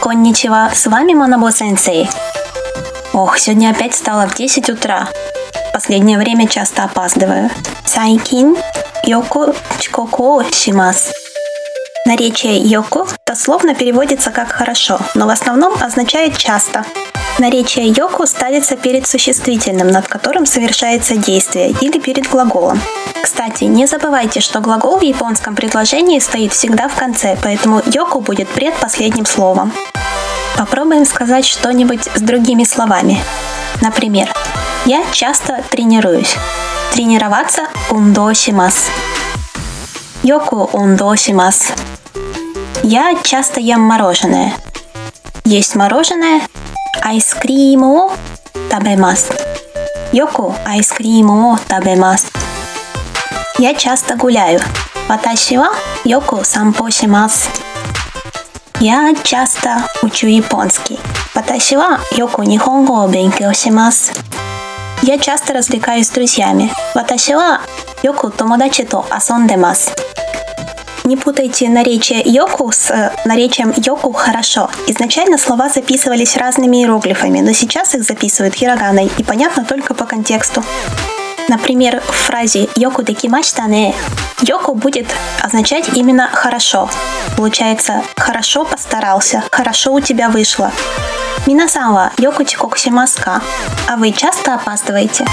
Конничева, с вами Монобо Сенсей. Ох, сегодня опять встала в 10 утра. Последнее время часто опаздываю. Сайкин йоко чикоко шимас. Наречие йоко дословно переводится как «хорошо», но в основном означает «часто». Наречие йоку ставится перед существительным, над которым совершается действие, или перед глаголом. Кстати, не забывайте, что глагол в японском предложении стоит всегда в конце, поэтому йоку будет предпоследним словом. Попробуем сказать что-нибудь с другими словами. Например, я часто тренируюсь. Тренироваться ундо шимас. Йоку ундо шимас. Я часто ем мороженое. Есть мороженое アイスクリームを食べます。よくアイスクリームを食べます。Я часто гуляю. 私はよく散歩します。Я часто учу японский. 私はよく日本語を勉強します。Я часто развлекаюсь с друзьями. 私はよく友達と遊んでます。 Не путайте наречие йоку с э, наречием йоку хорошо. Изначально слова записывались разными иероглифами, но сейчас их записывают хироганой и понятно только по контексту. Например, в фразе «йоку декимашта не» «йоку» будет означать именно «хорошо». Получается «хорошо постарался», «хорошо у тебя вышло». Минасанва йоку чикокушимаска, а вы часто опаздываете?